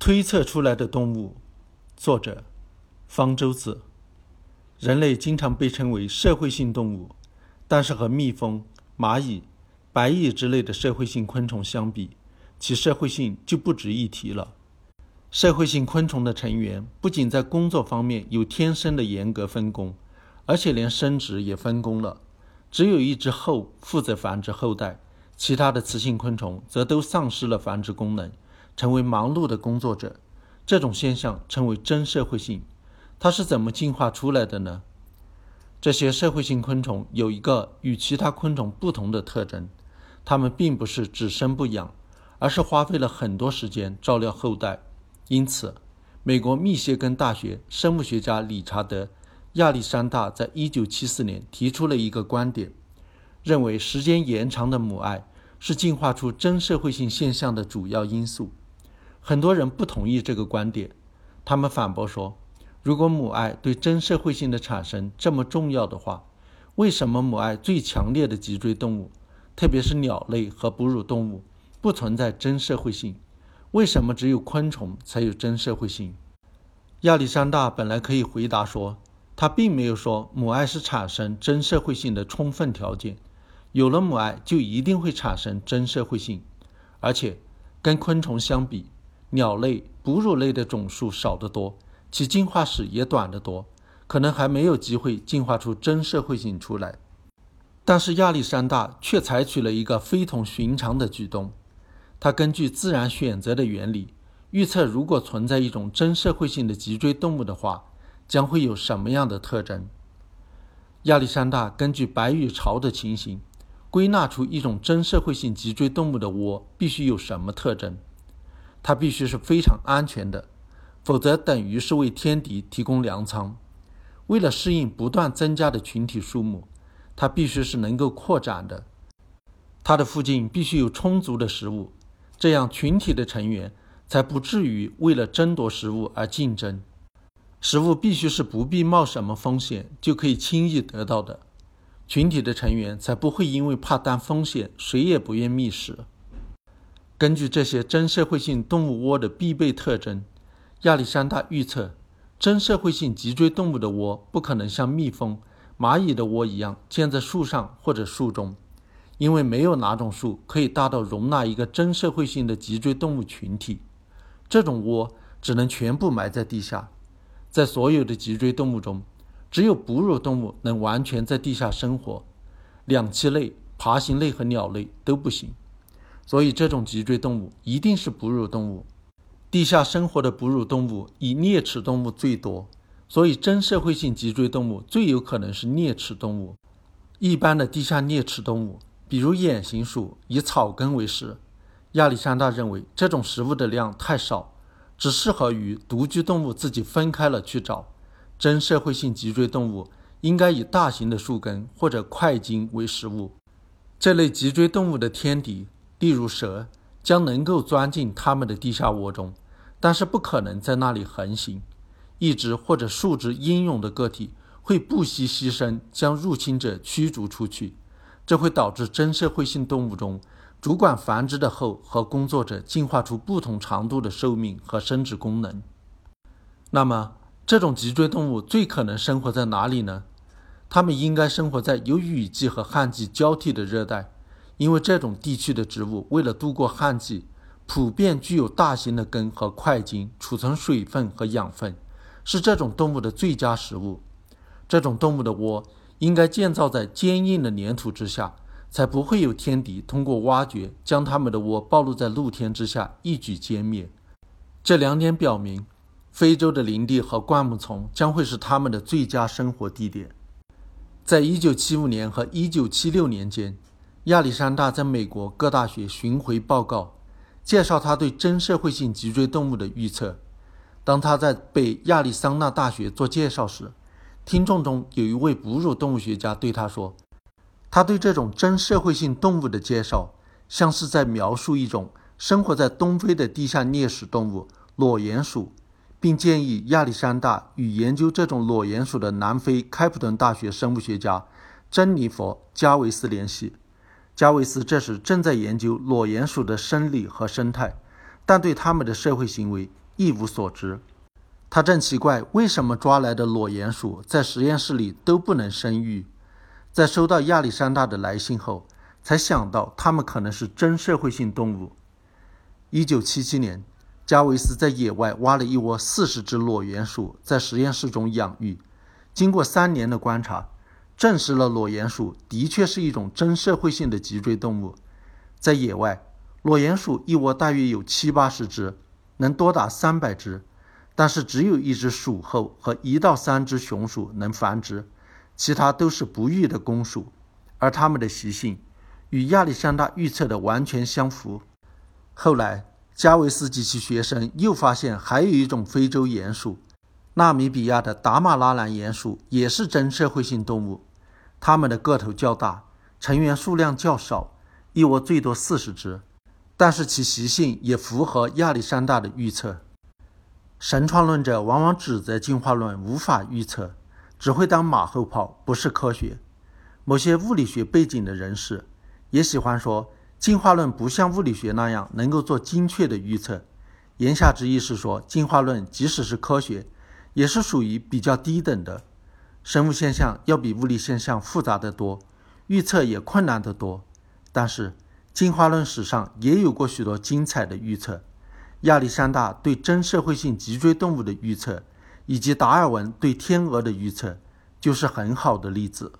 推测出来的动物，作者方舟子。人类经常被称为社会性动物，但是和蜜蜂、蚂蚁、白蚁之类的社会性昆虫相比，其社会性就不值一提了。社会性昆虫的成员不仅在工作方面有天生的严格分工，而且连生殖也分工了。只有一只后负责繁殖后代，其他的雌性昆虫则都丧失了繁殖功能。成为忙碌的工作者，这种现象称为真社会性。它是怎么进化出来的呢？这些社会性昆虫有一个与其他昆虫不同的特征：它们并不是只生不养，而是花费了很多时间照料后代。因此，美国密歇根大学生物学家理查德·亚历山大在1974年提出了一个观点，认为时间延长的母爱是进化出真社会性现象的主要因素。很多人不同意这个观点，他们反驳说：“如果母爱对真社会性的产生这么重要的话，为什么母爱最强烈的脊椎动物，特别是鸟类和哺乳动物，不存在真社会性？为什么只有昆虫才有真社会性？”亚历山大本来可以回答说，他并没有说母爱是产生真社会性的充分条件，有了母爱就一定会产生真社会性，而且跟昆虫相比。鸟类、哺乳类的种数少得多，其进化史也短得多，可能还没有机会进化出真社会性出来。但是亚历山大却采取了一个非同寻常的举动，他根据自然选择的原理，预测如果存在一种真社会性的脊椎动物的话，将会有什么样的特征。亚历山大根据白羽巢的情形，归纳出一种真社会性脊椎动物的窝必须有什么特征。它必须是非常安全的，否则等于是为天敌提供粮仓。为了适应不断增加的群体数目，它必须是能够扩展的。它的附近必须有充足的食物，这样群体的成员才不至于为了争夺食物而竞争。食物必须是不必冒什么风险就可以轻易得到的，群体的成员才不会因为怕担风险，谁也不愿觅食。根据这些真社会性动物窝的必备特征，亚历山大预测，真社会性脊椎动物的窝不可能像蜜蜂、蚂蚁的窝一样建在树上或者树中，因为没有哪种树可以大到容纳一个真社会性的脊椎动物群体。这种窝只能全部埋在地下。在所有的脊椎动物中，只有哺乳动物能完全在地下生活，两栖类、爬行类和鸟类都不行。所以，这种脊椎动物一定是哺乳动物。地下生活的哺乳动物以啮齿动物最多，所以真社会性脊椎动物最有可能是啮齿动物。一般的地下啮齿动物，比如眼形鼠，以草根为食。亚历山大认为，这种食物的量太少，只适合于独居动物自己分开了去找。真社会性脊椎动物应该以大型的树根或者块茎为食物。这类脊椎动物的天敌。例如蛇将能够钻进它们的地下窝中，但是不可能在那里横行。一只或者数只英勇的个体会不惜牺牲将入侵者驱逐出去，这会导致真社会性动物中主管繁殖的后和工作者进化出不同长度的寿命和生殖功能。那么，这种脊椎动物最可能生活在哪里呢？它们应该生活在有雨季和旱季交替的热带。因为这种地区的植物为了度过旱季，普遍具有大型的根和块茎，储存水分和养分，是这种动物的最佳食物。这种动物的窝应该建造在坚硬的粘土之下，才不会有天敌通过挖掘将它们的窝暴露在露天之下，一举歼灭。这两点表明，非洲的林地和灌木丛将会是它们的最佳生活地点。在一九七五年和一九七六年间。亚历山大在美国各大学巡回报告，介绍他对真社会性脊椎动物的预测。当他在北亚利桑那大学做介绍时，听众中有一位哺乳动物学家对他说：“他对这种真社会性动物的介绍，像是在描述一种生活在东非的地下啮齿动物——裸鼹鼠，并建议亚历山大与研究这种裸鼹鼠的南非开普敦大学生物学家珍妮佛·加维斯联系。”加维斯这时正在研究裸鼹鼠的生理和生态，但对他们的社会行为一无所知。他正奇怪为什么抓来的裸鼹鼠在实验室里都不能生育。在收到亚历山大的来信后，才想到它们可能是真社会性动物。一九七七年，加维斯在野外挖了一窝四十只裸鼹鼠，在实验室中养育。经过三年的观察，证实了裸鼹鼠的确是一种真社会性的脊椎动物。在野外，裸鼹鼠一窝大约有七八十只，能多达三百只，但是只有一只鼠后和一到三只雄鼠能繁殖，其他都是不育的公鼠，而它们的习性与亚历山大预测的完全相符。后来，加维斯及其学生又发现还有一种非洲鼹鼠。纳米比亚的达马拉兰鼹鼠也是真社会性动物，它们的个头较大，成员数量较少，一窝最多四十只，但是其习性也符合亚历山大的预测。神创论者往往指责进化论无法预测，只会当马后炮，不是科学。某些物理学背景的人士也喜欢说，进化论不像物理学那样能够做精确的预测。言下之意是说，进化论即使是科学。也是属于比较低等的生物现象，要比物理现象复杂得多，预测也困难得多。但是进化论史上也有过许多精彩的预测，亚历山大对真社会性脊椎动物的预测，以及达尔文对天鹅的预测，就是很好的例子。